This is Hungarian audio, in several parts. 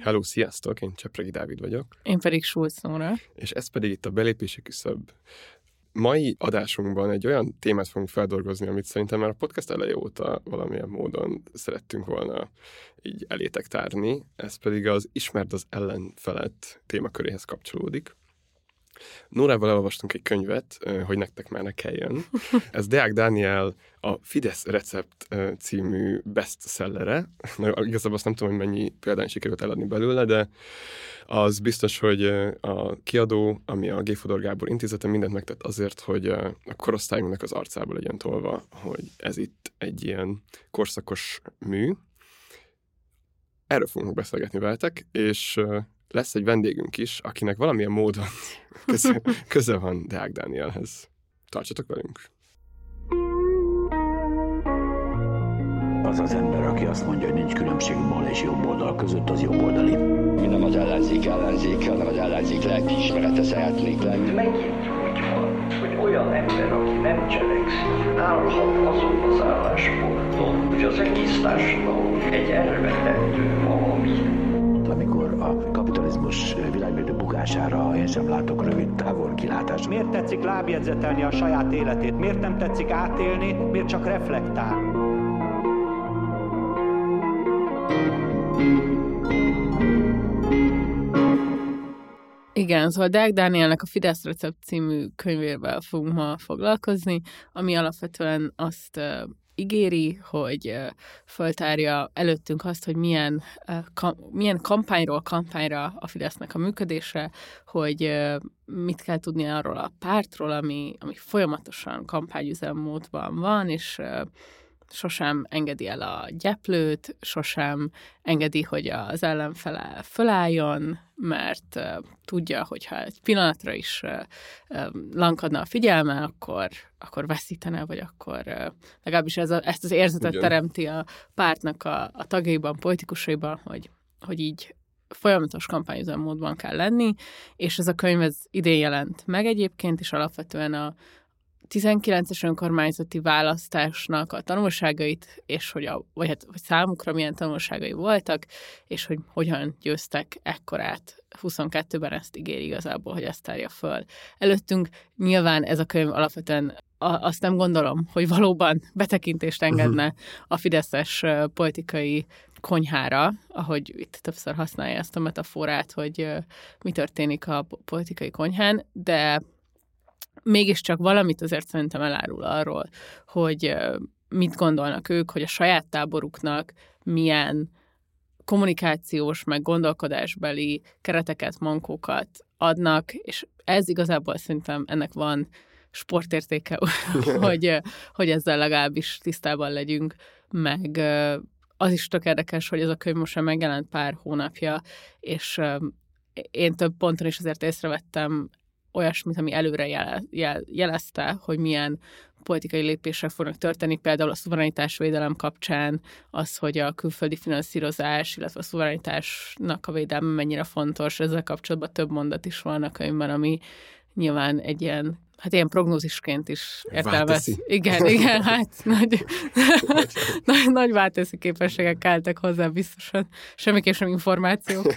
Hello, sziasztok! Én Csepregi Dávid vagyok. Én pedig Schulz Nóra. És ez pedig itt a belépési küszöb. Mai adásunkban egy olyan témát fogunk feldolgozni, amit szerintem már a podcast eleje óta valamilyen módon szerettünk volna így elétek tárni. Ez pedig az ismerd az ellenfelet témaköréhez kapcsolódik. Nórával elolvastunk egy könyvet, hogy nektek már ne kelljen. Ez Deák Dániel a Fidesz Recept című bestsellere. Na, igazából azt nem tudom, hogy mennyi példány sikerült eladni belőle, de az biztos, hogy a kiadó, ami a G. Fodor Gábor intézete mindent megtett azért, hogy a korosztályunknak az arcába legyen tolva, hogy ez itt egy ilyen korszakos mű. Erről fogunk beszélgetni veletek, és lesz egy vendégünk is, akinek valamilyen módon köze, köze van Deák Dánielhez. Tartsatok velünk! Az az ember, aki azt mondja, hogy nincs különbség bal és jobb oldal között, az jobb oldali. Mi nem az ellenzék ellenzék, hanem az ellenzék lelkiismerete szeretnék lenni. Megint úgy van, hogy olyan ember, aki nem cselekszik, állhat azon az állásponton, hogy az egész társadalom egy elvetendő valami kapitalizmus világmérdő bukására én sem látok rövid távol kilátást. Miért tetszik lábjegyzetelni a saját életét? Miért nem tetszik átélni? Miért csak reflektál? Igen, szóval Deák Dánielnek a Fidesz Recept című könyvével fogunk ma foglalkozni, ami alapvetően azt ígéri, hogy föltárja előttünk azt, hogy milyen, milyen kampányról kampányra a Fidesznek a működése, hogy mit kell tudni arról a pártról, ami, ami folyamatosan kampányüzemmódban van, és sosem engedi el a gyeplőt, sosem engedi, hogy az ellenfele fölálljon, mert uh, tudja, hogy ha egy pillanatra is uh, uh, lankadna a figyelme, akkor, akkor veszítene, vagy akkor uh, legalábbis ez a, ezt az érzetet Ugyan. teremti a pártnak a, a tagjaiban, politikusaiban, hogy, hogy így folyamatos kampányüzemmódban kell lenni, és ez a könyv ez idén jelent meg egyébként, és alapvetően a, 19-es önkormányzati választásnak a tanulságait, és hogy, a, vagy hát, hogy számukra milyen tanulságai voltak, és hogy hogyan győztek ekkorát 22-ben ezt ígéri igazából, hogy ezt tárja föl. Előttünk nyilván ez a könyv alapvetően azt nem gondolom, hogy valóban betekintést engedne a fideszes politikai konyhára, ahogy itt többször használja ezt a metaforát, hogy mi történik a politikai konyhán, de mégiscsak valamit azért szerintem elárul arról, hogy mit gondolnak ők, hogy a saját táboruknak milyen kommunikációs, meg gondolkodásbeli kereteket, mankókat adnak, és ez igazából szerintem ennek van sportértéke, hogy, hogy ezzel legalábbis tisztában legyünk, meg az is tök érdekes, hogy ez a könyv most megjelent pár hónapja, és én több ponton is azért észrevettem olyasmit, ami előre jel, jel, jelezte, hogy milyen politikai lépések fognak történni, például a szuverenitásvédelem kapcsán, az, hogy a külföldi finanszírozás, illetve a szuverenitásnak a védelme mennyire fontos, ezzel kapcsolatban több mondat is van a könyvben, ami nyilván egy ilyen hát ilyen prognózisként is értelmez. Igen, igen, hát nagy, nagy, nagy válteszi képességek keltek hozzá biztosan, semmiképp sem információk.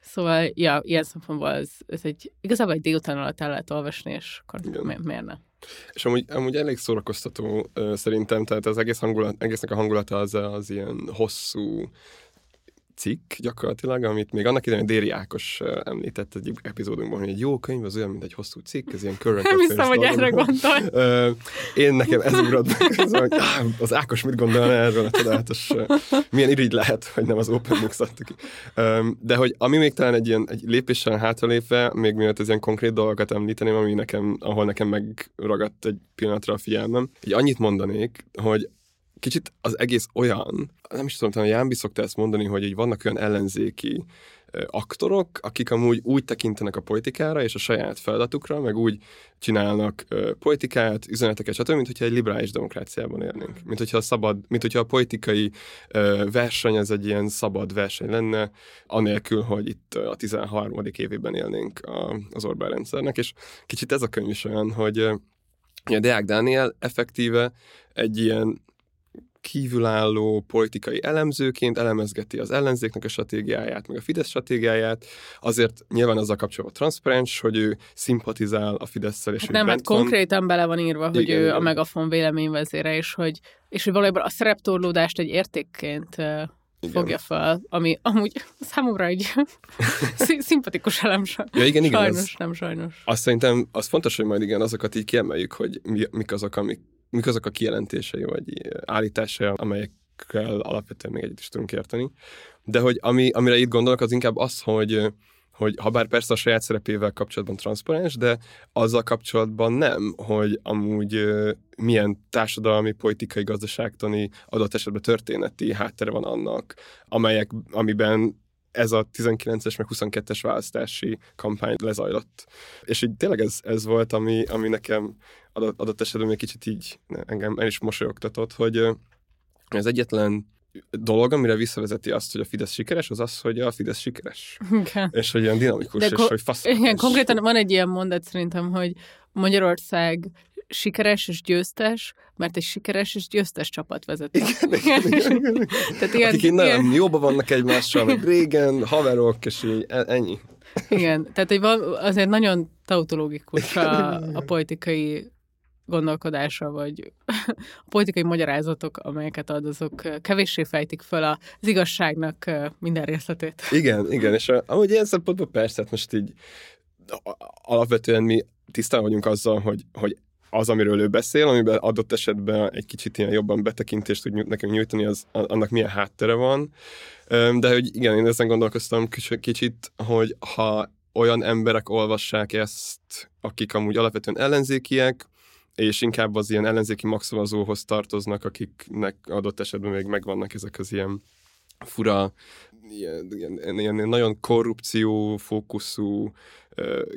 Szóval, ja, ilyen szempontból ez, ez egy, igazából egy délután alatt el lehet olvasni, és akkor mi, miért ne? És amúgy, amúgy elég szórakoztató szerintem, tehát az egész hangulat, egésznek a hangulata az, az ilyen hosszú cikk gyakorlatilag, amit még annak idején Déri Ákos említett egy epizódunkban, hogy egy jó könyv az olyan, mint egy hosszú cikk, ez ilyen current Nem hiszem, hogy erre gondol. Én nekem ez ugrott az, hogy az Ákos mit gondolna erről a csodálatos, milyen irigy lehet, hogy nem az Open Books adta ki. De hogy ami még talán egy ilyen egy lépéssel hátralépve, még mielőtt ez ilyen konkrét dolgokat említeném, ami nekem, ahol nekem megragadt egy pillanatra a figyelmem, így annyit mondanék, hogy kicsit az egész olyan, nem is tudom, talán Jánbi szokta ezt mondani, hogy így vannak olyan ellenzéki aktorok, akik amúgy úgy tekintenek a politikára és a saját feladatukra, meg úgy csinálnak uh, politikát, üzeneteket, stb., mint hogyha egy liberális demokráciában élnénk. Mint hogyha a szabad, mint hogyha a politikai uh, verseny ez egy ilyen szabad verseny lenne, anélkül, hogy itt a 13. évében élnénk a, az Orbán rendszernek, és kicsit ez a könyv is olyan, hogy a Deák Dániel effektíve egy ilyen kívülálló politikai elemzőként elemezgeti az ellenzéknek a stratégiáját, meg a Fidesz stratégiáját, azért nyilván azzal kapcsolatban transzparens, hogy ő szimpatizál a Fidesz-szel, és Hát nem, hát van. konkrétan bele van írva, hogy Igen, ő igen. a Megafon véleményvezére, és hogy, és hogy valójában a szereptorlódást egy értékként Igen. fogja fel, ami amúgy számomra egy szim- szimpatikus elem. Ja, igen, igen, sajnos, ez- nem sajnos. Azt szerintem az fontos, hogy majd igen, azokat így kiemeljük, hogy mi, mik, azok, amik, mik azok a kijelentései, vagy állításai, amelyekkel alapvetően még egyet is tudunk érteni. De hogy ami, amire itt gondolok, az inkább az, hogy hogy ha bár persze a saját szerepével kapcsolatban transzparens, de azzal kapcsolatban nem, hogy amúgy milyen társadalmi, politikai, gazdaságtani, adott esetben történeti háttere van annak, amelyek, amiben ez a 19-es meg 22-es választási kampány lezajlott. És így tényleg ez, ez volt, ami, ami nekem adott, adott esetben még kicsit így engem el is mosolyogtatott, hogy az egyetlen dolog, amire visszavezeti azt, hogy a Fidesz sikeres, az az, hogy a Fidesz sikeres. Igen. És hogy ilyen dinamikus, De és ko- hogy fasz. Igen, konkrétan van egy ilyen mondat szerintem, hogy Magyarország sikeres és győztes, mert egy sikeres és győztes csapat vezet. Igen, igen, igen, igen. Tehát ilyen, Akik így nagyon ilyen, jóban vannak egymással, meg régen, haverok, és így e- ennyi. igen, tehát hogy van, azért nagyon tautológikus a, a politikai gondolkodása, vagy a politikai magyarázatok, amelyeket ad, azok kevéssé fejtik föl az igazságnak minden részletét. Igen, igen, és amúgy ilyen szempontból persze, hát most így alapvetően mi tisztán vagyunk azzal, hogy, hogy az, amiről ő beszél, amiben adott esetben egy kicsit ilyen jobban betekintést tud nekünk nyújtani, az, annak milyen háttere van. De hogy igen, én ezen gondolkoztam kicsi- kicsit, hogy ha olyan emberek olvassák ezt, akik amúgy alapvetően ellenzékiek, és inkább az ilyen ellenzéki maximazóhoz tartoznak, akiknek adott esetben még megvannak ezek az ilyen fura, ilyen, ilyen, ilyen nagyon korrupció fókuszú,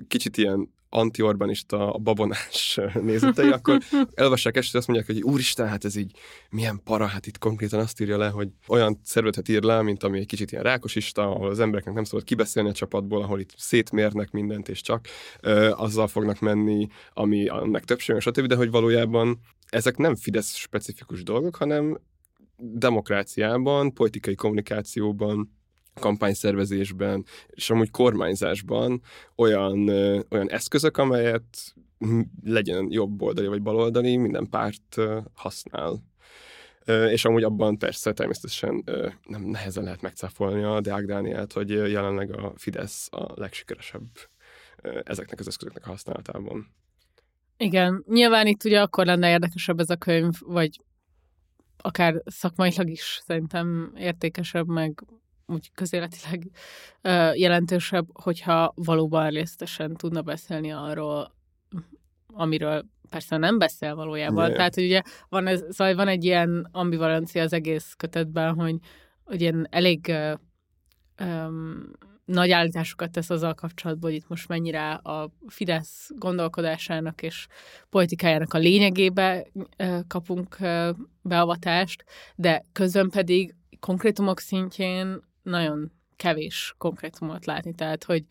kicsit ilyen anti-Orbánista, babonás nézetei, akkor elolvassák ezt, és azt mondják, hogy úristen, hát ez így milyen para, hát itt konkrétan azt írja le, hogy olyan szervezetet ír le, mint ami egy kicsit ilyen rákosista, ahol az embereknek nem szabad kibeszélni a csapatból, ahol itt szétmérnek mindent, és csak ö, azzal fognak menni, ami annak többsége, stb., de hogy valójában ezek nem Fidesz specifikus dolgok, hanem demokráciában, politikai kommunikációban, kampányszervezésben, és amúgy kormányzásban olyan, olyan eszközök, amelyet legyen jobb oldali vagy baloldali, minden párt használ. És amúgy abban persze természetesen nem nehezen lehet megcáfolni a Deák Dánielt, hogy jelenleg a Fidesz a legsikeresebb ezeknek az eszközöknek a használatában. Igen, nyilván itt ugye akkor lenne érdekesebb ez a könyv, vagy akár szakmailag is szerintem értékesebb, meg úgy közéletileg jelentősebb, hogyha valóban részletesen tudna beszélni arról, amiről persze nem beszél valójában. Igen. Tehát, hogy ugye van, ez, szóval van egy ilyen ambivalencia az egész kötetben, hogy, hogy ilyen elég öm, nagy állításokat tesz azzal kapcsolatban, hogy itt most mennyire a Fidesz gondolkodásának és politikájának a lényegébe kapunk beavatást, de közben pedig konkrétumok szintjén nagyon kevés konkrétumot látni. Tehát, hogy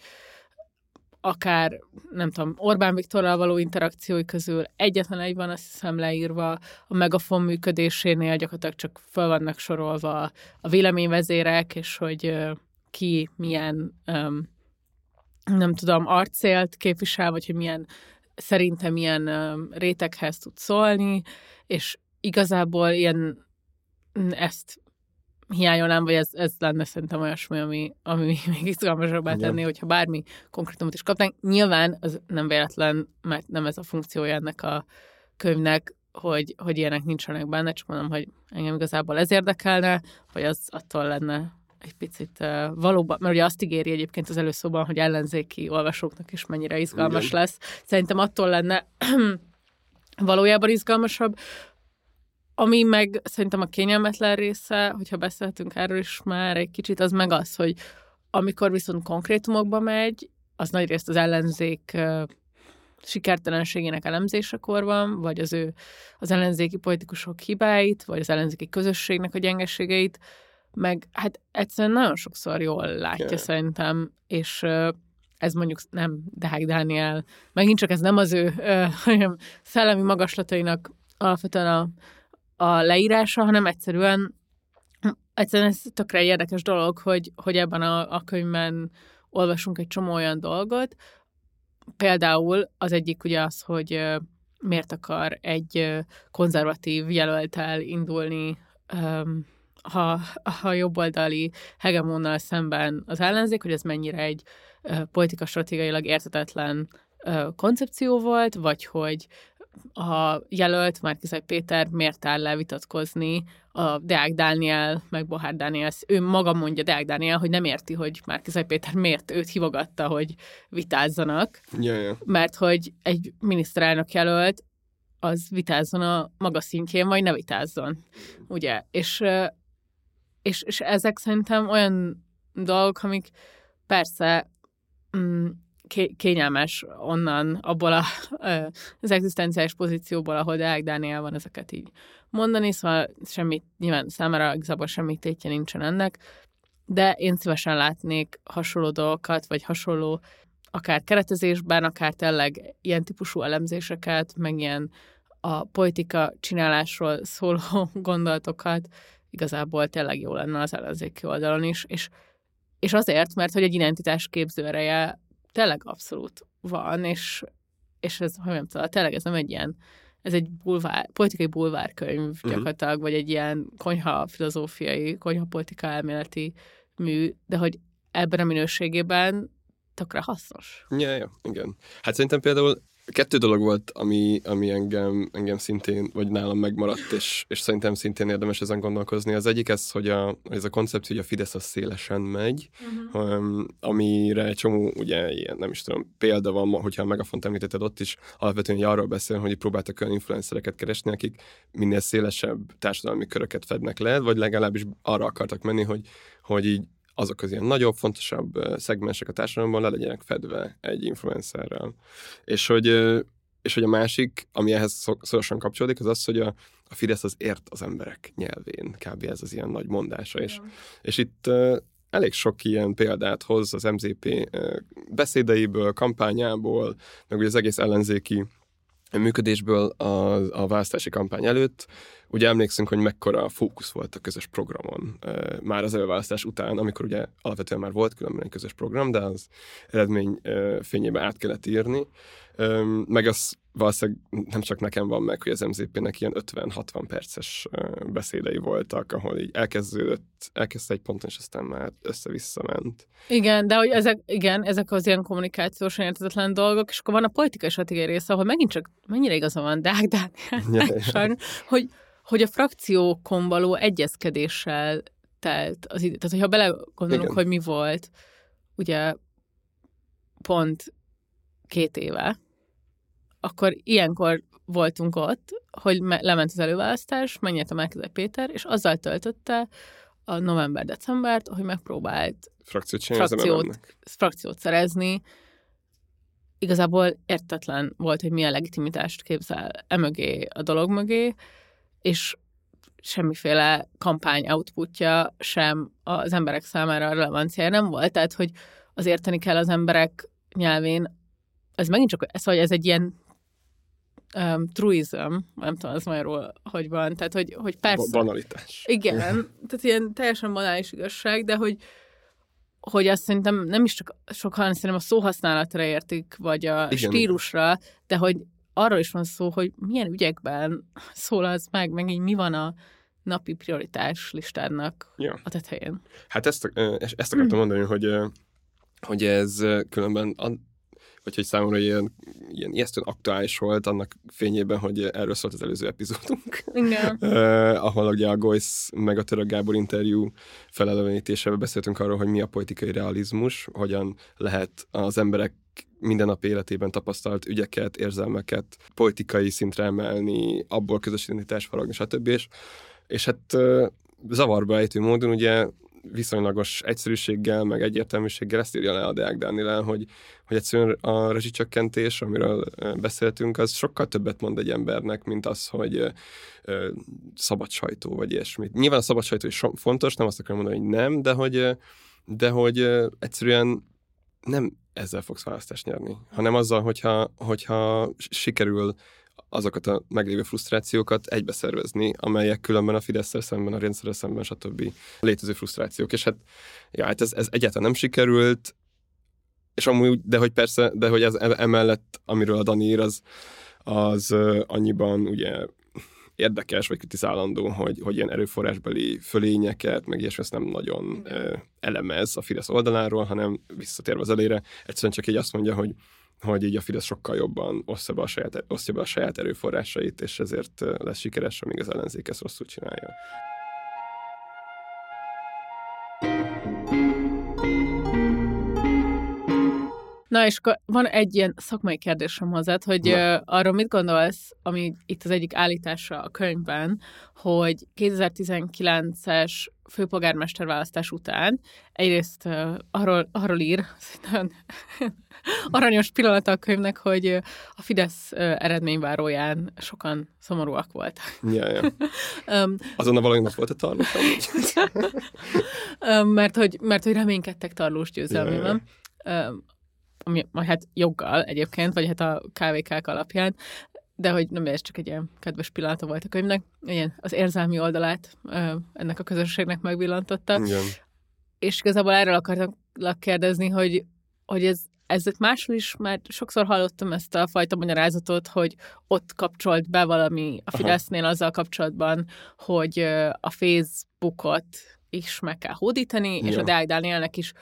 akár, nem tudom, Orbán Viktorral való interakciói közül egyetlen egy van, azt hiszem leírva, a megafon működésénél gyakorlatilag csak fel vannak sorolva a véleményvezérek, és hogy ki milyen, nem tudom, arcélt képvisel, vagy hogy milyen, szerintem milyen réteghez tud szólni, és igazából ilyen ezt hiányolnám, vagy ez, ez lenne szerintem olyasmi, ami, ami még izgalmasabbá tenné, hogyha bármi konkrétumot is kapnánk. Nyilván az nem véletlen, mert nem ez a funkciója ennek a könyvnek, hogy, hogy ilyenek nincsenek benne, csak mondom, hogy engem igazából ez érdekelne, hogy az attól lenne egy picit uh, valóban, mert ugye azt ígéri egyébként az előszóban, hogy ellenzéki olvasóknak is mennyire izgalmas Igen. lesz. Szerintem attól lenne valójában izgalmasabb, ami meg szerintem a kényelmetlen része, hogyha beszéltünk erről is már egy kicsit, az meg az, hogy amikor viszont konkrétumokba megy, az nagyrészt az ellenzék sikertelenségének elemzésekor van, vagy az ő az ellenzéki politikusok hibáit, vagy az ellenzéki közösségnek a gyengeségeit, meg hát egyszerűen nagyon sokszor jól látja Igen. szerintem, és ez mondjuk nem Deák Dániel, megint csak ez nem az ő hanem szellemi magaslatainak alapvetően a, a leírása, hanem egyszerűen egyszerűen ez tökre érdekes dolog, hogy, hogy ebben a, a könyvben olvasunk egy csomó olyan dolgot. Például az egyik ugye az, hogy miért akar egy konzervatív jelöltel indulni, ha, ha jobboldali hegemonnal szemben az ellenzék, hogy ez mennyire egy politika stratégiailag értetetlen koncepció volt, vagy hogy a jelölt Márkizaj Péter miért áll le vitatkozni a Deák Dániel, meg Bohár Dániel, ő maga mondja Deák Dániel, hogy nem érti, hogy Márkizaj Péter miért őt hívogatta, hogy vitázzanak, Ja, ja. mert hogy egy miniszterelnök jelölt az vitázzon a maga szintjén, vagy ne vitázzon, ugye? És, és, és ezek szerintem olyan dolgok, amik persze mm, kényelmes onnan, abból a, az egzisztenciális pozícióból, ahol Deák Dániel van, ezeket így mondani, szóval semmit, nyilván számára igazából semmi tétje nincsen ennek, de én szívesen látnék hasonló dolgokat, vagy hasonló akár keretezésben, akár tényleg ilyen típusú elemzéseket, meg ilyen a politika csinálásról szóló gondolatokat, igazából tényleg jó lenne az ellenzéki oldalon is, és, és azért, mert hogy egy identitás képző ereje tényleg abszolút van, és, és ez, hogy nem tudom, tényleg ez nem egy ilyen, ez egy bulvár, politikai bulvárkönyv gyakorlatilag, vagy egy ilyen konyha filozófiai, konyha politika elméleti mű, de hogy ebben a minőségében tökre hasznos. Ja, ja, igen. Hát szerintem például kettő dolog volt, ami, ami engem, engem szintén, vagy nálam megmaradt, és, és szerintem szintén érdemes ezen gondolkozni. Az egyik ez, hogy a, ez a koncepció, hogy a Fidesz az szélesen megy, uh-huh. um, amire egy csomó, ugye, ilyen, nem is tudom, példa van, hogyha a Megafont említetted, ott is alapvetően hogy arról beszél, hogy próbáltak olyan influencereket keresni, akik minél szélesebb társadalmi köröket fednek le, vagy legalábbis arra akartak menni, hogy, hogy így azok az ilyen nagyobb, fontosabb szegmensek a társadalomban le legyenek fedve egy influencerrel. És hogy, és hogy a másik, ami ehhez szor- szorosan kapcsolódik, az az, hogy a, a Fidesz az ért az emberek nyelvén. Kb. ez az ilyen nagy mondása. És, és itt elég sok ilyen példát hoz az MZP beszédeiből, kampányából, meg ugye az egész ellenzéki működésből a, a választási kampány előtt. Ugye emlékszünk, hogy mekkora fókusz volt a közös programon már az előválasztás után, amikor ugye alapvetően már volt különben egy közös program, de az eredmény fényében át kellett írni. Meg az valószínűleg nem csak nekem van meg, hogy az MZP-nek ilyen 50-60 perces beszédei voltak, ahol így elkezdődött, elkezdte egy ponton, és aztán már össze-vissza ment. Igen, de hogy ezek, igen, ezek az ilyen kommunikációsan értetetlen dolgok, és akkor van a politikai stratégiai része, ahol megint csak mennyire igaza van Deák Dániel, hogy, hogy a frakciókon való egyezkedéssel telt az idő. Tehát, hogyha belegondolunk, Igen. hogy mi volt, ugye pont két éve, akkor ilyenkor voltunk ott, hogy me- lement az előválasztás, megnyert a Márkizaj Péter, és azzal töltötte a november-decembert, hogy megpróbált Frakciót Frakciót. frakciót szerezni. Igazából értetlen volt, hogy milyen legitimitást képzel emögé a dolog mögé, és semmiféle kampány outputja sem az emberek számára a relevanciája nem volt. Tehát, hogy az érteni kell az emberek nyelvén, ez megint csak, ez, hogy ez egy ilyen um, truism, nem tudom, az magyarul hogy van, tehát, hogy, hogy persze. Ba- Banalitás. Igen, tehát ilyen teljesen banális igazság, de hogy hogy azt szerintem nem is csak sokan szerintem a szóhasználatra értik, vagy a Igen. stílusra, de hogy arról is van szó, hogy milyen ügyekben szólalsz meg, meg így mi van a napi prioritás listádnak Ja. a tetején. Hát ezt, ezt akartam mondani, hogy, hogy ez különben, vagy hogy számomra ilyen, ilyen ijesztően aktuális volt annak fényében, hogy erről szólt az előző epizódunk, Igen. uh, ahol ugye a Goysz meg a Török Gábor interjú felelevenítésében beszéltünk arról, hogy mi a politikai realizmus, hogyan lehet az emberek mindennapi életében tapasztalt ügyeket, érzelmeket politikai szintre emelni, abból közös identitást faragni, stb. És, és hát ö, zavarba ejtő módon ugye viszonylagos egyszerűséggel, meg egyértelműséggel ezt írja le a Deák Dániel, hogy, hogy egyszerűen a rezsicsökkentés, amiről beszéltünk, az sokkal többet mond egy embernek, mint az, hogy ö, szabad sajtó, vagy ilyesmit. Nyilván a szabad sajtó is fontos, nem azt akarom mondani, hogy nem, de hogy, de hogy egyszerűen nem ezzel fogsz választást nyerni, hanem azzal, hogyha, hogyha sikerül azokat a meglévő frusztrációkat egybeszervezni, amelyek különben a fidesz szemben, a rendszerrel szemben, stb. létező frusztrációk. És hát, ja, hát ez, ez egyáltalán nem sikerült, és amúgy, de hogy persze, de hogy ez emellett, amiről a Dani ír, az, az annyiban ugye érdekes, vagy kritizálandó, hogy, hogy ilyen erőforrásbeli fölényeket, meg ilyesmi ezt nem nagyon elemez a Fidesz oldaláról, hanem visszatérve az elére, egyszerűen csak így azt mondja, hogy hogy így a Fidesz sokkal jobban osztja be a saját, be a saját erőforrásait, és ezért lesz sikeres, amíg az ellenzék ezt rosszul csinálja. Na, és van egy ilyen szakmai kérdésem hozzád, hogy uh, arról mit gondolsz, ami itt az egyik állítása a könyvben, hogy 2019-es főpolgármester választás után egyrészt uh, arról, arról ír, nagyon aranyos pillanat a könyvnek, hogy a Fidesz uh, eredményváróján sokan szomorúak voltak. Ja, ja. um, Azonnal valami volt a tarlós um, mert, hogy, mert hogy reménykedtek tarlós győzelmében. Ja, ja. Um, ami hát joggal egyébként, vagy hát a KVK-k alapján, de hogy nem ez csak egy ilyen kedves pillanata volt a könyvnek, ilyen az érzelmi oldalát ennek a közösségnek megvillantotta. Igen. És igazából erről akartam kérdezni, hogy, hogy ez, ezek máshol is, mert sokszor hallottam ezt a fajta magyarázatot, hogy ott kapcsolt be valami a Fidesznél azzal kapcsolatban, hogy a Facebookot is meg kell hódítani, ja. és a Deák Dánielnek is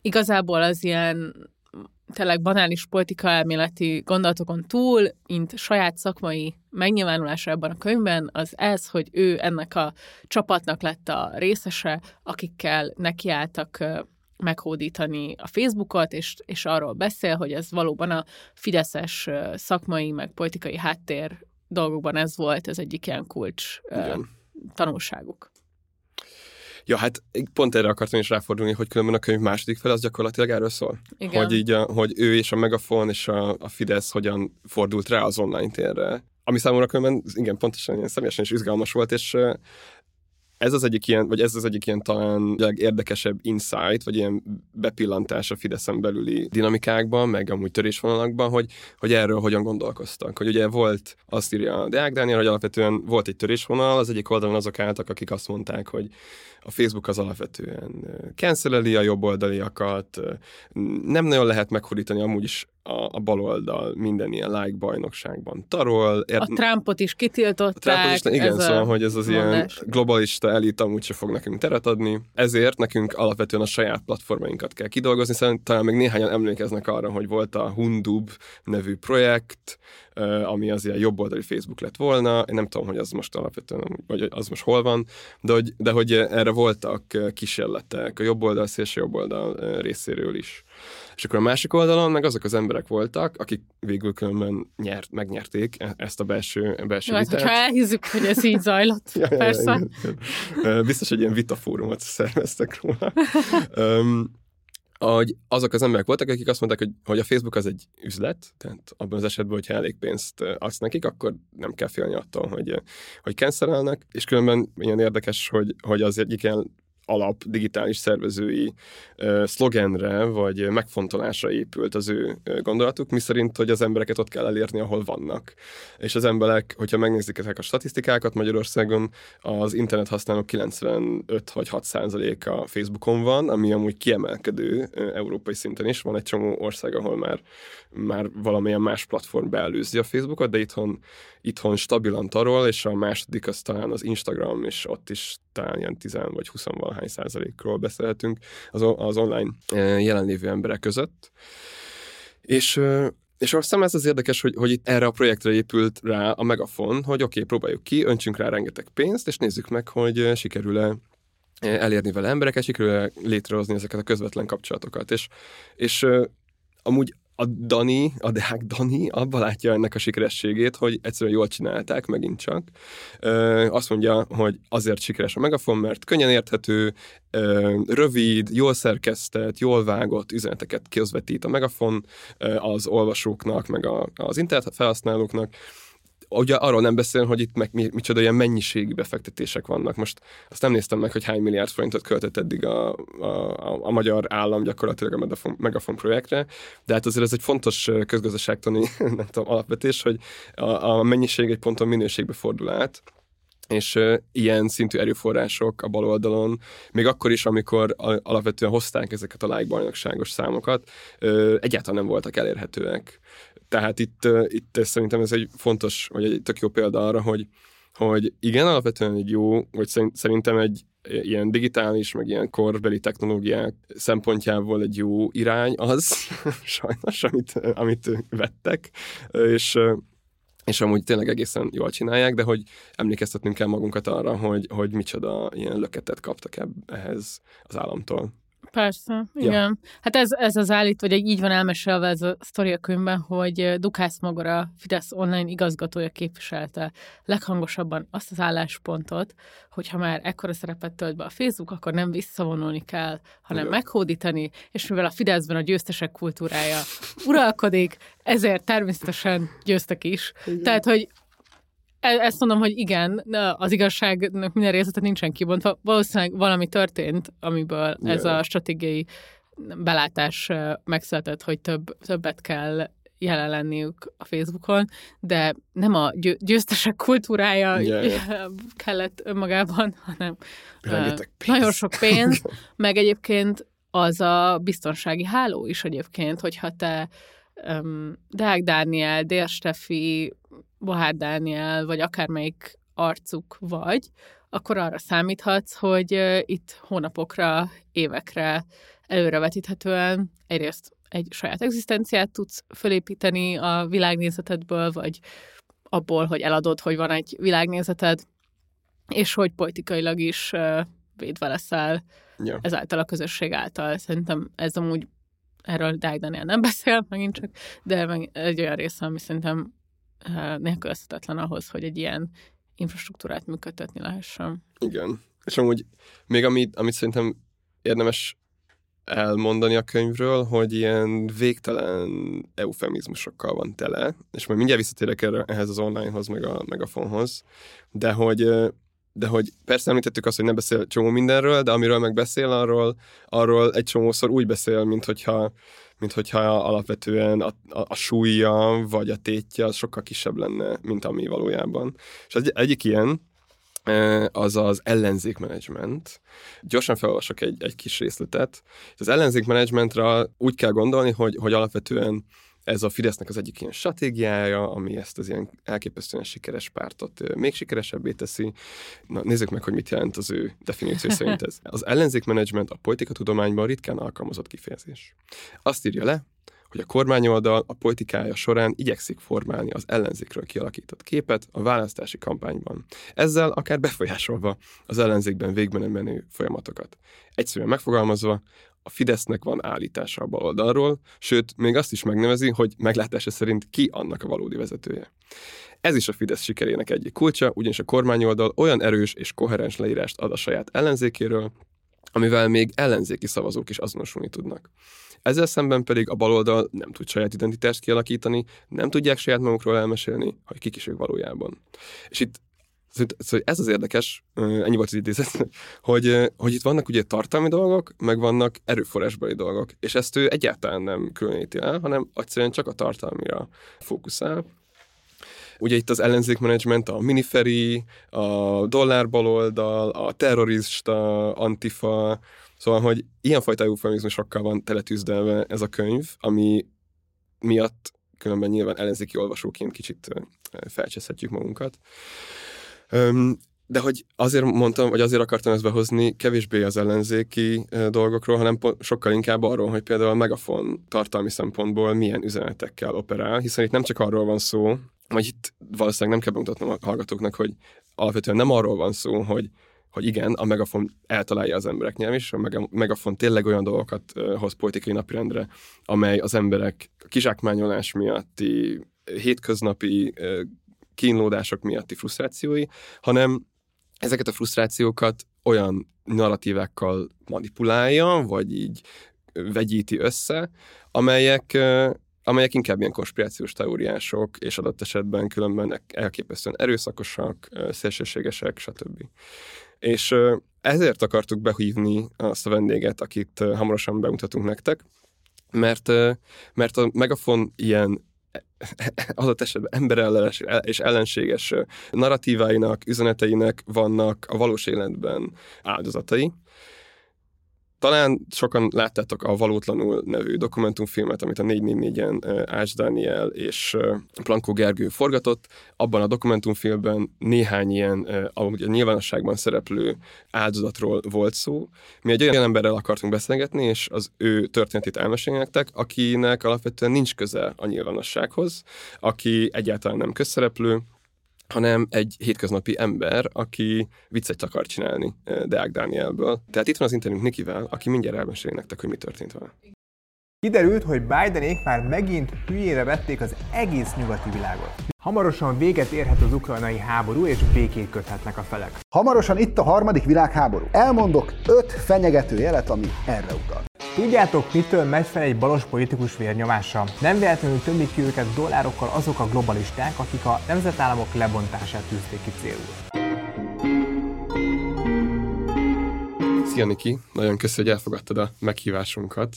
igazából az ilyen tényleg banális politika elméleti gondolatokon túl, mint saját szakmai megnyilvánulása ebben a könyvben, az ez, hogy ő ennek a csapatnak lett a részese, akikkel nekiálltak meghódítani a Facebookot, és, és arról beszél, hogy ez valóban a fideszes szakmai, meg politikai háttér dolgokban ez volt, ez egyik ilyen kulcs Igen. tanulságuk. Ja, hát pont erre akartam is ráfordulni, hogy különben a könyv második fel az gyakorlatilag erről szól. Igen. Hogy így, a, hogy ő és a Megafon és a, a Fidesz hogyan fordult rá az online térre. Ami számomra különben, igen, pontosan ilyen személyesen is izgalmas volt, és ez az egyik ilyen, vagy ez az egyik ilyen talán érdekesebb insight, vagy ilyen bepillantás a Fideszen belüli dinamikákban, meg amúgy törésvonalakban, hogy, hogy erről hogyan gondolkoztak. Hogy ugye volt, azt írja a Deák Dániel, hogy alapvetően volt egy törésvonal, az egyik oldalon azok álltak, akik azt mondták, hogy a Facebook az alapvetően canceleli a jobboldaliakat, nem nagyon lehet meghódítani amúgy is a, a baloldal minden ilyen like bajnokságban tarol. Ér... A Trumpot is kitiltották. A Trumpot is, igen, szóval, hogy ez az mondás. ilyen globalista elit amúgy se fog nekünk teret adni. Ezért nekünk alapvetően a saját platformainkat kell kidolgozni. Szerintem talán még néhányan emlékeznek arra, hogy volt a Hundub nevű projekt, ami az ilyen jobboldali Facebook lett volna. Én nem tudom, hogy az most alapvetően, vagy az most hol van, de hogy, de hogy erre voltak kísérletek a jobboldal, szélső jobboldal részéről is. És akkor a másik oldalon meg azok az emberek voltak, akik végül különben nyert, megnyerték e- ezt a belső, belső Jó, vitát. Ha elhizzük, hogy ez így zajlott, ja, persze. Ja, igen, igen. Biztos, hogy ilyen vitafórumot szerveztek róla. um, hogy azok az emberek voltak, akik azt mondták, hogy, hogy a Facebook az egy üzlet, tehát abban az esetben, hogyha elég pénzt adsz nekik, akkor nem kell félni attól, hogy, hogy cancelelnek, és különben ilyen érdekes, hogy, hogy az egyik ilyen alap digitális szervezői uh, szlogenre vagy megfontolásra épült az ő gondolatuk, miszerint, hogy az embereket ott kell elérni, ahol vannak. És az emberek, hogyha megnézik ezek a statisztikákat Magyarországon, az internet használók 95 vagy 6 a Facebookon van, ami amúgy kiemelkedő európai szinten is. Van egy csomó ország, ahol már, már valamilyen más platform beelőzi a Facebookot, de itthon, itthon stabilan tarol, és a második az talán az Instagram, és ott is talán ilyen 10 vagy 20 valahány százalékról beszélhetünk az, az online jelenlévő emberek között. És és azt ez az érdekes, hogy, hogy itt erre a projektre épült rá a megafon, hogy oké, okay, próbáljuk ki, öntsünk rá rengeteg pénzt, és nézzük meg, hogy sikerül-e elérni vele embereket, sikerül-e létrehozni ezeket a közvetlen kapcsolatokat. És, és amúgy a Dani, a Deák Dani abban látja ennek a sikerességét, hogy egyszerűen jól csinálták megint csak. Ö, azt mondja, hogy azért sikeres a Megafon, mert könnyen érthető, ö, rövid, jól szerkesztett, jól vágott üzeneteket közvetít a Megafon ö, az olvasóknak, meg a, az internet felhasználóknak, ugye arról nem beszél, hogy itt meg mi, micsoda ilyen mennyiségi befektetések vannak. Most azt nem néztem meg, hogy hány milliárd forintot költött eddig a, a, a, a magyar állam gyakorlatilag a Megafon, Megafon projektre, de hát azért ez egy fontos közgazdaságtani nem tudom, alapvetés, hogy a, a mennyiség egy ponton minőségbe fordul át, és ilyen szintű erőforrások a bal oldalon, még akkor is, amikor alapvetően hozták ezeket a lájkbajnokságos számokat, egyáltalán nem voltak elérhetőek. Tehát itt, itt szerintem ez egy fontos, vagy egy tök jó példa arra, hogy, hogy igen, alapvetően egy jó, vagy szerintem egy ilyen digitális, meg ilyen korbeli technológiák szempontjából egy jó irány az, sajnos, amit, amit vettek, és és amúgy tényleg egészen jól csinálják, de hogy emlékeztetnünk kell magunkat arra, hogy, hogy micsoda ilyen löketet kaptak ehhez az államtól. Persze, igen. Ja. Hát ez, ez az állít, vagy így van elmesélve ez a sztori a könyvben, hogy Dukász Magora, Fidesz online igazgatója képviselte leghangosabban azt az álláspontot, hogy ha már ekkora szerepet tölt be a Facebook, akkor nem visszavonulni kell, hanem igen. meghódítani, és mivel a Fideszben a győztesek kultúrája uralkodik, ezért természetesen győztek is. Igen. Tehát, hogy ezt mondom, hogy igen, az igazságnak minden részlete nincsen kibontva. Valószínűleg valami történt, amiből yeah. ez a stratégiai belátás megszületett, hogy több, többet kell jelen lenniük a Facebookon, de nem a győztesek kultúrája yeah, yeah. kellett önmagában, hanem uh, nagyon sok pénz, meg egyébként az a biztonsági háló is egyébként, hogyha te um, Deák Dániel, Dél Steffi, Bohár Dániel, vagy akármelyik arcuk vagy, akkor arra számíthatsz, hogy itt hónapokra, évekre előrevetíthetően egyrészt egy saját egzisztenciát tudsz fölépíteni a világnézetedből, vagy abból, hogy eladod, hogy van egy világnézeted, és hogy politikailag is védve leszel yeah. ezáltal a közösség által. Szerintem ez amúgy erről Dáj Daniel nem beszél megint csak, de meg egy olyan része, ami szerintem nélkülözhetetlen ahhoz, hogy egy ilyen infrastruktúrát működtetni lehessen. Igen. És amúgy még amit, amit szerintem érdemes elmondani a könyvről, hogy ilyen végtelen eufemizmusokkal van tele, és majd mindjárt visszatérek erre, ehhez az onlinehoz, meg a megafonhoz, de hogy de hogy persze említettük azt, hogy ne beszél csomó mindenről, de amiről meg beszél, arról, arról egy csomószor úgy beszél, mint hogyha, mint hogyha alapvetően a, a, a súlya vagy a tétje az sokkal kisebb lenne, mint ami valójában. És egy, egyik ilyen, az az ellenzékmenedzsment. Gyorsan felolvasok egy, egy kis részletet. Az ellenzékmenedzsmentre úgy kell gondolni, hogy, hogy alapvetően ez a Fidesznek az egyik ilyen stratégiája, ami ezt az ilyen elképesztően sikeres pártot még sikeresebbé teszi. Na, nézzük meg, hogy mit jelent az ő definíció szerint ez. Az ellenzékmenedzsment a politikatudományban ritkán alkalmazott kifejezés. Azt írja le, hogy a kormányoldal a politikája során igyekszik formálni az ellenzékről kialakított képet a választási kampányban. Ezzel akár befolyásolva az ellenzékben végben menő folyamatokat. Egyszerűen megfogalmazva, a Fidesznek van állítása a baloldalról, sőt, még azt is megnevezi, hogy meglátása szerint ki annak a valódi vezetője. Ez is a Fidesz sikerének egyik kulcsa, ugyanis a kormányoldal olyan erős és koherens leírást ad a saját ellenzékéről, amivel még ellenzéki szavazók is azonosulni tudnak. Ezzel szemben pedig a baloldal nem tud saját identitást kialakítani, nem tudják saját magukról elmesélni, hogy kik is ők valójában. És itt Szóval ez az érdekes, ennyi volt az idézet, hogy, hogy itt vannak ugye tartalmi dolgok, meg vannak erőforrásbeli dolgok, és ezt ő egyáltalán nem különíti el, hanem egyszerűen csak a tartalmira fókuszál. Ugye itt az ellenzékmenedzsment, a miniferi, a dollárbaloldal, a terrorista, antifa, szóval, hogy ilyenfajta eufemizmusokkal van teletűzdelve ez a könyv, ami miatt különben nyilván ellenzéki olvasóként kicsit felcseszhetjük magunkat. De hogy azért mondtam, vagy azért akartam ezt behozni, kevésbé az ellenzéki dolgokról, hanem sokkal inkább arról, hogy például a Megafon tartalmi szempontból milyen üzenetekkel operál, hiszen itt nem csak arról van szó, vagy itt valószínűleg nem kell bemutatnom a hallgatóknak, hogy alapvetően nem arról van szó, hogy hogy igen, a megafon eltalálja az emberek nyelv, és a megafon tényleg olyan dolgokat hoz politikai napirendre, amely az emberek kizsákmányolás miatti, hétköznapi kínlódások miatti frusztrációi, hanem ezeket a frusztrációkat olyan narratívákkal manipulálja, vagy így vegyíti össze, amelyek, amelyek inkább ilyen konspirációs teóriások, és adott esetben különben elképesztően erőszakosak, szélsőségesek, stb. És ezért akartuk behívni azt a vendéget, akit hamarosan bemutatunk nektek, mert, mert a Megafon ilyen adott esetben emberellenes és ellenséges narratíváinak, üzeneteinek vannak a valós életben áldozatai, talán sokan láttátok a Valótlanul nevű dokumentumfilmet, amit a 444-en Ács Dániel és Plankó Gergő forgatott. Abban a dokumentumfilmben néhány ilyen, ahogy a nyilvánosságban szereplő áldozatról volt szó. Mi egy olyan emberrel akartunk beszélgetni, és az ő történetét elmesélni nektek, akinek alapvetően nincs köze a nyilvánossághoz, aki egyáltalán nem közszereplő, hanem egy hétköznapi ember, aki viccet akar csinálni eh, Deák Dánielből. Tehát itt van az interjúnk Nikivel, aki mindjárt elmeséli nektek, hogy mi történt vele. Kiderült, hogy Bidenék már megint hülyére vették az egész nyugati világot. Hamarosan véget érhet az ukrajnai háború, és békét köthetnek a felek. Hamarosan itt a harmadik világháború. Elmondok öt fenyegető jelet, ami erre utal. Tudjátok, mitől megy fel egy balos politikus vérnyomása? Nem véletlenül többik ki őket dollárokkal azok a globalisták, akik a nemzetállamok lebontását tűzték ki célul. Szia Niki, nagyon köszönöm, hogy elfogadtad a meghívásunkat.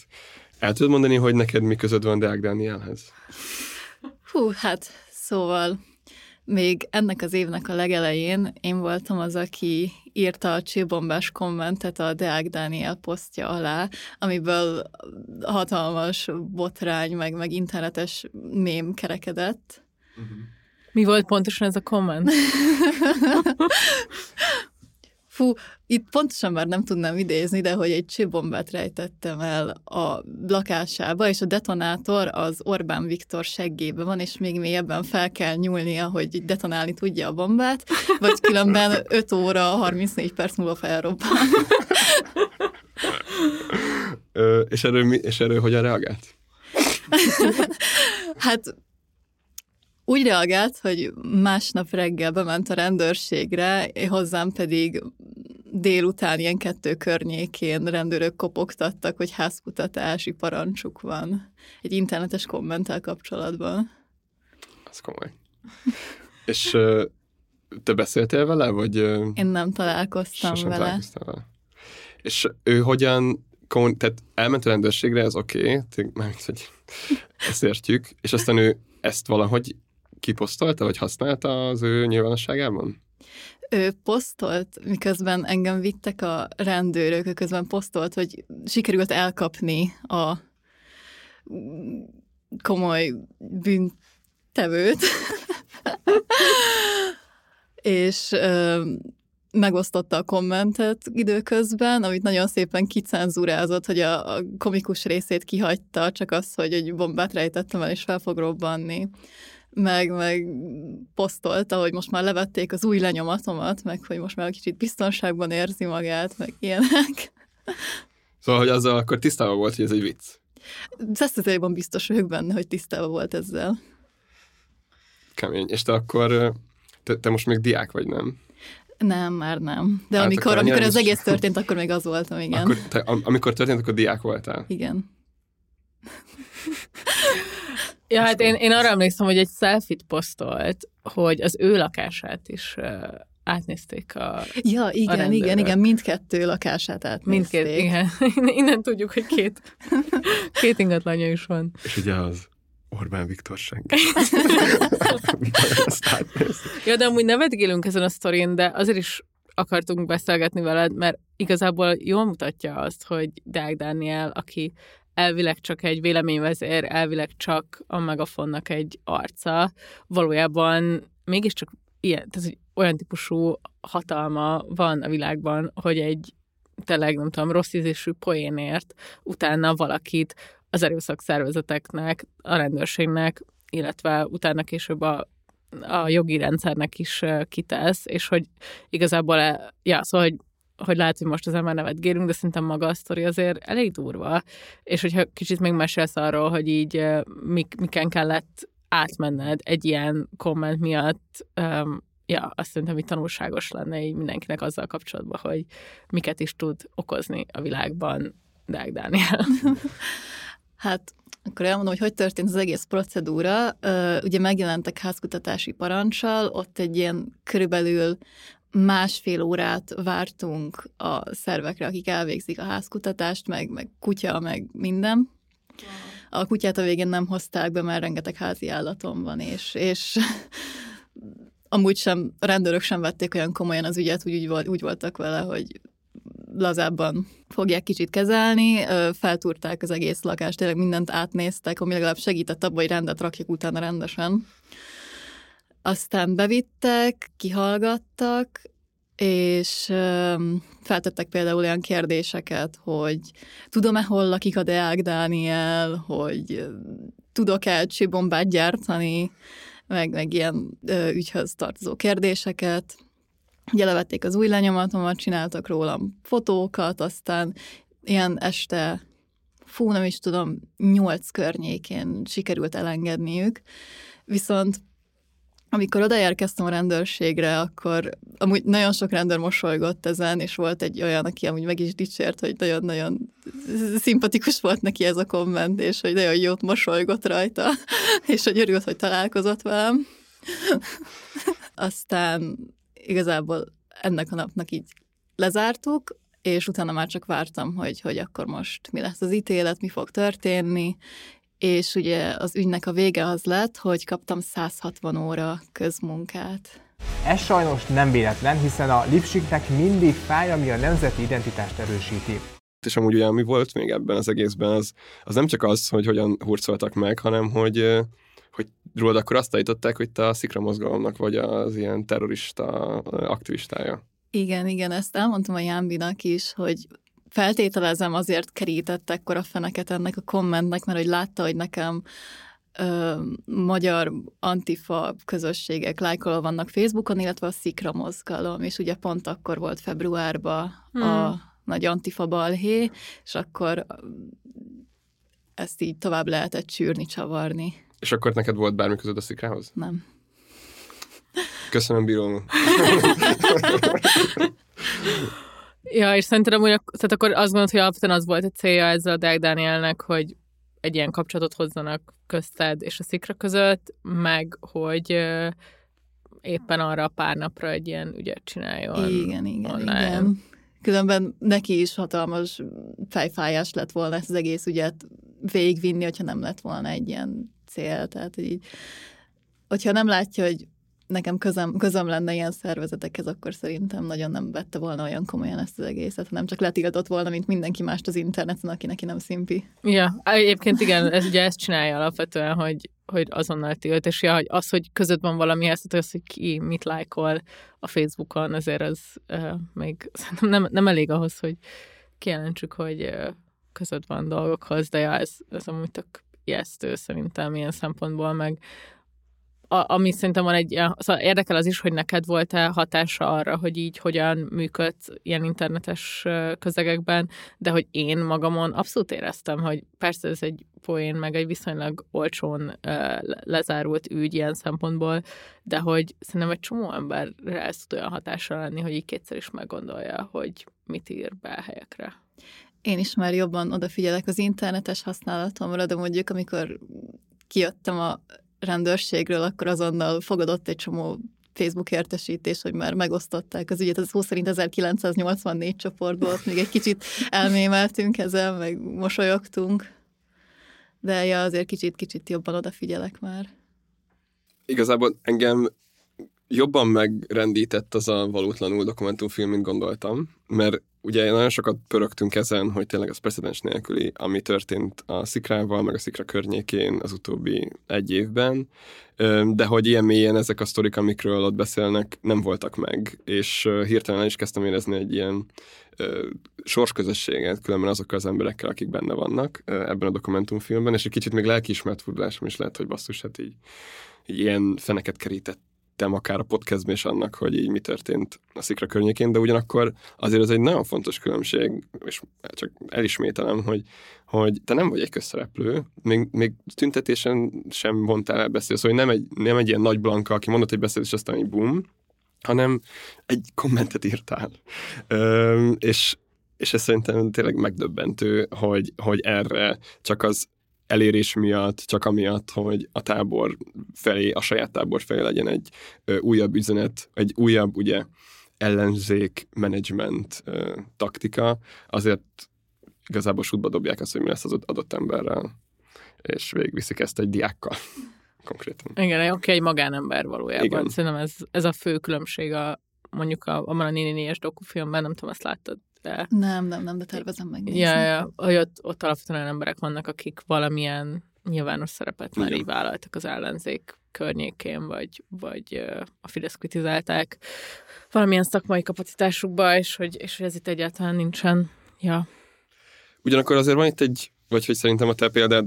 El tudod mondani, hogy neked mi közöd van Deák Dánielhez? Hú, hát szóval még ennek az évnek a legelején én voltam az, aki írta a csillbombás kommentet a Deák Dániel posztja alá, amiből hatalmas botrány, meg, meg internetes mém kerekedett. Uh-huh. Mi volt pontosan ez a komment? Fú, itt pontosan már nem tudnám idézni, de hogy egy csillbombát rejtettem el a lakásába, és a detonátor az Orbán Viktor seggébe van, és még mélyebben fel kell nyúlnia, hogy detonálni tudja a bombát, vagy különben 5 óra, 34 perc múlva felrobban. És, erről, és erről hogyan reagált? hát úgy reagált, hogy másnap reggel bement a rendőrségre, hozzám pedig délután ilyen kettő környékén rendőrök kopogtattak, hogy házkutatási parancsuk van. Egy internetes kommentel kapcsolatban. Az komoly. És te beszéltél vele, vagy? Én nem találkoztam vele. vele. És ő hogyan, kommun- tehát elment a rendőrségre, ez oké, okay, mármint, hogy ezt értjük, és aztán ő ezt valahogy kiposztolta, vagy használta az ő nyilvánosságában? Ő posztolt, miközben engem vittek a rendőrök, ő közben posztolt, hogy sikerült elkapni a komoly bűntevőt. és ö, megosztotta a kommentet időközben, amit nagyon szépen kicenzúrázott, hogy a, a komikus részét kihagyta, csak az, hogy egy bombát rejtettem el, és fel fog robbanni meg, meg posztolta, hogy most már levették az új lenyomatomat, meg hogy most már kicsit biztonságban érzi magát, meg ilyenek. Szóval, hogy azzal akkor tisztában volt, hogy ez egy vicc. Szesztetében biztos vagyok benne, hogy tisztában volt ezzel. Kemény. És te akkor, te, te most még diák vagy, nem? Nem, már nem. De hát amikor, amikor ez egész történt, akkor még az voltam, igen. Akkor te, amikor történt, akkor diák voltál? Igen. Ja, hát én, én arra emlékszem, hogy egy selfit posztolt, hogy az ő lakását is átnézték a Ja, igen, a igen, igen, mindkettő lakását átnézték. Mindkét, igen. Innen tudjuk, hogy két, két ingatlanja is van. És ugye az Orbán Viktor senki. ja, de amúgy nevetgélünk ezen a sztorin, de azért is akartunk beszélgetni veled, mert igazából jól mutatja azt, hogy Deák Dániel, aki elvileg csak egy véleményvezér, elvileg csak a megafonnak egy arca, valójában mégiscsak ilyen, tehát egy olyan típusú hatalma van a világban, hogy egy tényleg, nem tudom, rossz ízésű poénért utána valakit az erőszak szervezeteknek, a rendőrségnek, illetve utána később a, a jogi rendszernek is kitesz, és hogy igazából, e, ja, szóval, hogy hogy lehet, hogy most az ember nevet gérünk, de szerintem maga a sztori azért elég durva. És hogyha kicsit még mesélsz arról, hogy így mik, miken kellett átmenned egy ilyen komment miatt, um, ja, azt szerintem, hogy tanulságos lenne így mindenkinek azzal kapcsolatban, hogy miket is tud okozni a világban Deák Dániel. Hát akkor elmondom, hogy hogy történt az egész procedúra. Ugye megjelentek házkutatási parancsal, ott egy ilyen körülbelül másfél órát vártunk a szervekre, akik elvégzik a házkutatást, meg, meg kutya, meg minden. A kutyát a végén nem hozták be, mert rengeteg házi állatom van, és, és amúgy sem, a rendőrök sem vették olyan komolyan az ügyet, úgy, úgy, úgy voltak vele, hogy lazábban fogják kicsit kezelni, feltúrták az egész lakást, tényleg mindent átnéztek, ami legalább segített abban, hogy rendet rakjuk utána rendesen. Aztán bevittek, kihallgattak, és feltettek például olyan kérdéseket, hogy tudom-e, hol lakik a Deák Dániel, hogy tudok-e bombát gyártani, meg, meg ilyen ö, ügyhöz tartozó kérdéseket. Ugye levették az új lenyomatomat, csináltak rólam fotókat, aztán ilyen este, fú, nem is tudom, nyolc környékén sikerült elengedniük. Viszont amikor odaérkeztem a rendőrségre, akkor amúgy nagyon sok rendőr mosolygott ezen, és volt egy olyan, aki amúgy meg is dicsért, hogy nagyon-nagyon szimpatikus volt neki ez a komment, és hogy nagyon jót mosolygott rajta, és hogy örült, hogy találkozott velem. Aztán igazából ennek a napnak így lezártuk, és utána már csak vártam, hogy, hogy akkor most mi lesz az ítélet, mi fog történni, és ugye az ügynek a vége az lett, hogy kaptam 160 óra közmunkát. Ez sajnos nem véletlen, hiszen a Lipsiknek mindig fáj, ami a nemzeti identitást erősíti. És amúgy ugye, ami volt még ebben az egészben, az, az nem csak az, hogy hogyan hurcoltak meg, hanem hogy hogy rólad akkor azt állították, hogy te a szikra mozgalomnak vagy az ilyen terrorista aktivistája. Igen, igen, ezt elmondtam a Jámbinak is, hogy feltételezem azért kerített ekkor a feneket ennek a kommentnek, mert hogy látta, hogy nekem ö, magyar antifa közösségek lájkolva vannak Facebookon, illetve a Szikra mozgalom, és ugye pont akkor volt februárban hmm. a nagy antifa balhé, és akkor ezt így tovább lehetett csűrni, csavarni. És akkor neked volt bármi között a szikrához? Nem. Köszönöm, bírom. Ja, és szerintem hogy tehát akkor azt gondolod, hogy alapvetően az volt a célja ezzel a Deák Dánielnek, hogy egy ilyen kapcsolatot hozzanak közted és a szikra között, meg hogy éppen arra a pár napra egy ilyen ügyet csináljon. Igen, igen, online. igen. Különben neki is hatalmas fejfájás lett volna ezt az egész ügyet végigvinni, hogyha nem lett volna egy ilyen cél. Tehát így, hogyha nem látja, hogy nekem közöm, közöm lenne ilyen szervezetekhez, akkor szerintem nagyon nem vette volna olyan komolyan ezt az egészet, hanem csak letigatott volna, mint mindenki mást az interneten, aki neki nem szimpi. Ja, egyébként igen, ez ugye ezt csinálja alapvetően, hogy, hogy azonnal tilt, és ja, hogy az, hogy között van valami, ezt, az, hogy ki mit lájkol a Facebookon, azért az uh, még nem, nem elég ahhoz, hogy kijelentsük, hogy uh, között van dolgokhoz, de ja, ez, ez amúgy tök ijesztő szerintem ilyen szempontból, meg a, ami szerintem van egy, szóval érdekel az is, hogy neked volt-e hatása arra, hogy így hogyan működsz ilyen internetes közegekben, de hogy én magamon abszolút éreztem, hogy persze ez egy poén, meg egy viszonylag olcsón lezárult ügy ilyen szempontból, de hogy szerintem egy csomó emberre ez tud olyan hatással lenni, hogy így kétszer is meggondolja, hogy mit ír be a helyekre. Én is már jobban odafigyelek az internetes használatomra, de mondjuk amikor kijöttem a rendőrségről, akkor azonnal fogadott egy csomó Facebook értesítés, hogy már megosztották az ügyet. Ez szó szerint 1984 csoportból, még egy kicsit elmémeltünk ezzel, meg mosolyogtunk. De ja, azért kicsit-kicsit jobban odafigyelek már. Igazából engem jobban megrendített az a valótlanul dokumentumfilm, mint gondoltam, mert ugye nagyon sokat pörögtünk ezen, hogy tényleg az precedens nélküli, ami történt a szikrával, meg a szikra környékén az utóbbi egy évben, de hogy ilyen mélyen ezek a sztorik, amikről ott beszélnek, nem voltak meg, és hirtelen is kezdtem érezni egy ilyen sorsközösséget, különben azokkal az emberekkel, akik benne vannak ebben a dokumentumfilmben, és egy kicsit még lelkiismert fordulásom is lehet, hogy basszus, hát így, így ilyen feneket kerített említettem akár a podcastben is annak, hogy így mi történt a szikra környékén, de ugyanakkor azért ez egy nagyon fontos különbség, és csak elismételem, hogy, hogy te nem vagy egy közszereplő, még, még tüntetésen sem mondtál el beszélni, szóval nem egy, nem egy ilyen nagy blanka, aki mondott egy beszélt, és aztán egy bum, hanem egy kommentet írtál. Ö, és, és ez szerintem tényleg megdöbbentő, hogy, hogy erre csak az elérés miatt, csak amiatt, hogy a tábor felé, a saját tábor felé legyen egy ö, újabb üzenet, egy újabb, ugye, ellenzék, menedzsment ö, taktika, azért igazából sútba dobják azt, hogy mi lesz az adott emberrel, és végigviszik ezt egy diákkal konkrétan. Igen, oké, egy magánember valójában. Igen. Szerintem ez, ez a fő különbség a mondjuk a, abban a Nini négyes dokufilmben, nem tudom, azt láttad, de... Nem, nem, nem, de tervezem megnézni. Ja, ja, hogy ott, ott alapvetően olyan emberek vannak, akik valamilyen nyilvános szerepet már Igen. így vállaltak az ellenzék környékén, vagy, vagy a Fidesz kritizálták valamilyen szakmai kapacitásukba, és hogy, és hogy ez itt egyáltalán nincsen. Ja, Ugyanakkor azért van itt egy, vagy hogy szerintem a te példád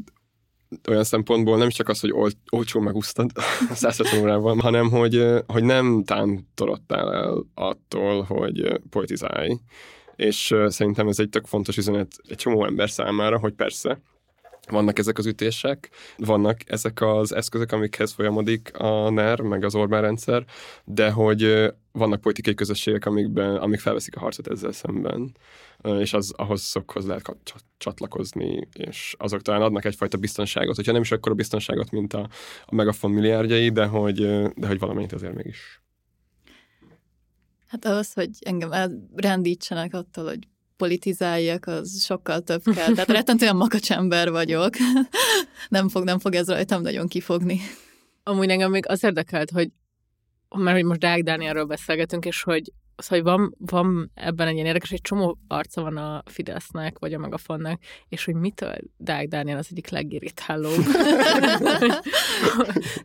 olyan szempontból nem csak az, hogy ol, olcsó megúsztad a 150 órában, hanem hogy, hogy nem tántorodtál el attól, hogy politizálj. És szerintem ez egy tök fontos üzenet egy csomó ember számára, hogy persze, vannak ezek az ütések, vannak ezek az eszközök, amikhez folyamodik a NER, meg az Orbán rendszer, de hogy vannak politikai közösségek, amikben, amik felveszik a harcot ezzel szemben, és az, ahhoz szokhoz lehet csatlakozni, és azok talán adnak egyfajta biztonságot, hogyha nem is akkora biztonságot, mint a, a megafon milliárdjai, de hogy, de hogy valamennyit azért mégis. Hát az, hogy engem elrendítsenek attól, hogy politizáljak, az sokkal több kell. Tehát rettentően makacs ember vagyok. Nem fog, nem fog ez rajtam nagyon kifogni. Amúgy engem még az érdekelt, hogy mert hogy most Deák Dánielről beszélgetünk, és hogy az, hogy van, van ebben egy ilyen érdekes, egy csomó arca van a Fidesznek, vagy a Megafonnak, és hogy mitől Deák Dániel az egyik legirritálóbb.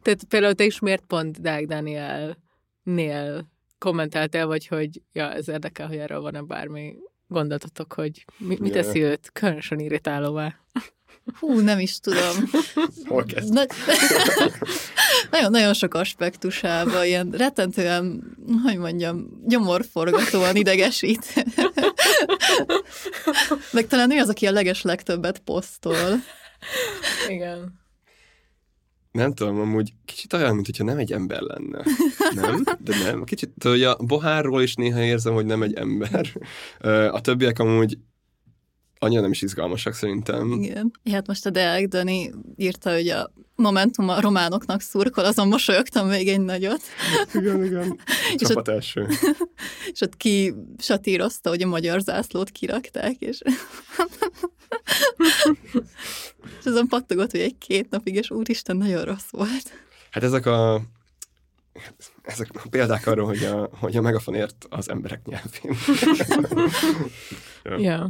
Tehát például te is miért pont Deák Dánielnél kommentáltál, vagy hogy ja, ez érdekel, hogy erről van-e bármi gondolatotok, hogy mi, mi teszi őt különösen irritálóvá? Hú, nem is tudom. Hol kezd? Na- nagyon, nagyon sok aspektusában, ilyen rettentően, hogy mondjam, gyomorforgatóan idegesít. Meg talán ő az, aki a leges legtöbbet posztol. Igen. Nem tudom, amúgy kicsit olyan, mint hogyha nem egy ember lenne. Nem? De nem. Kicsit, tudod, hogy a Bohárról is néha érzem, hogy nem egy ember. A többiek amúgy annyira nem is izgalmasak szerintem. Igen. Hát most a Deák Dani írta, hogy a Momentum a románoknak szurkol, azon mosolyogtam még egy nagyot. Igen, igen. És Csapat első. És ott ki satírozta, hogy a magyar zászlót kirakták, és... és azon pattogott, hogy egy két napig, és úristen, nagyon rossz volt. Hát ezek a ezek a példák arról, hogy a, hogy a megafon ért az emberek nyelvén. Ja. Ja.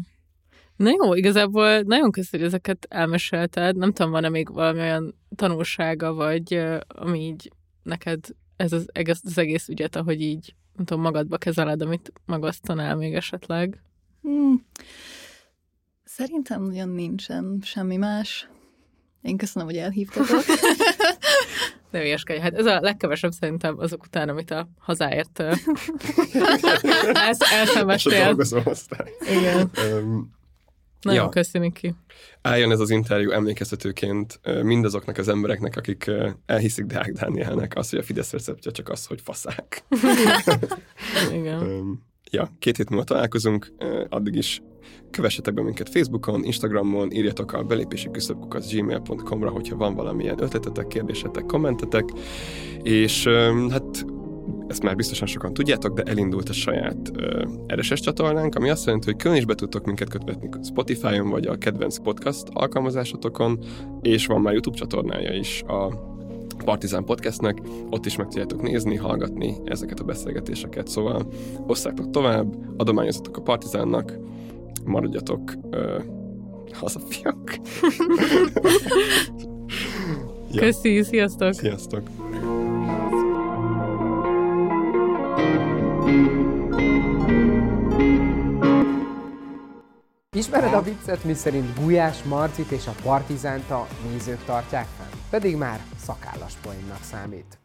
Na jó, igazából nagyon köszönöm, hogy ezeket elmesélted. Nem tudom, van-e még valami olyan tanulsága, vagy ami így neked ez az egész, az egész ügyet, ahogy így nem tudom, magadba kezeled, amit megosztanál még esetleg. Hmm. Szerintem nagyon nincsen semmi más. Én köszönöm, hogy elhívtatok. Ne hülyeskedj, hát ez a legkevesebb szerintem azok után, amit a hazáért a elszenvedtél. Igen. Um, Nagyon Ja. köszönjük ki. álljon ez az interjú emlékeztetőként mindazoknak az embereknek, akik elhiszik Deák Dánielnek azt, hogy a Fidesz receptje csak az, hogy faszák. Igen. Öm, ja, két hét múlva találkozunk, addig is kövessetek be minket Facebookon, Instagramon, írjatok a belépési küszöbkukat gmail.com-ra, hogyha van valamilyen ötletetek, kérdésetek, kommentetek, és hát ezt már biztosan sokan tudjátok, de elindult a saját ö, RSS csatornánk, ami azt jelenti, hogy külön is be tudtok minket kötvetni Spotify-on, vagy a kedvenc podcast alkalmazásotokon, és van már YouTube csatornája is a Partizán Podcastnek, ott is meg tudjátok nézni, hallgatni ezeket a beszélgetéseket, szóval osszátok tovább, adományozatok a Partizánnak, maradjatok ö, hazafiak. Ja. Köszi, sziasztok! Sziasztok! Ismered a viccet, miszerint Gulyás Marcit és a Partizánt a nézők tartják fenn? Pedig már szakállas poénnak számít.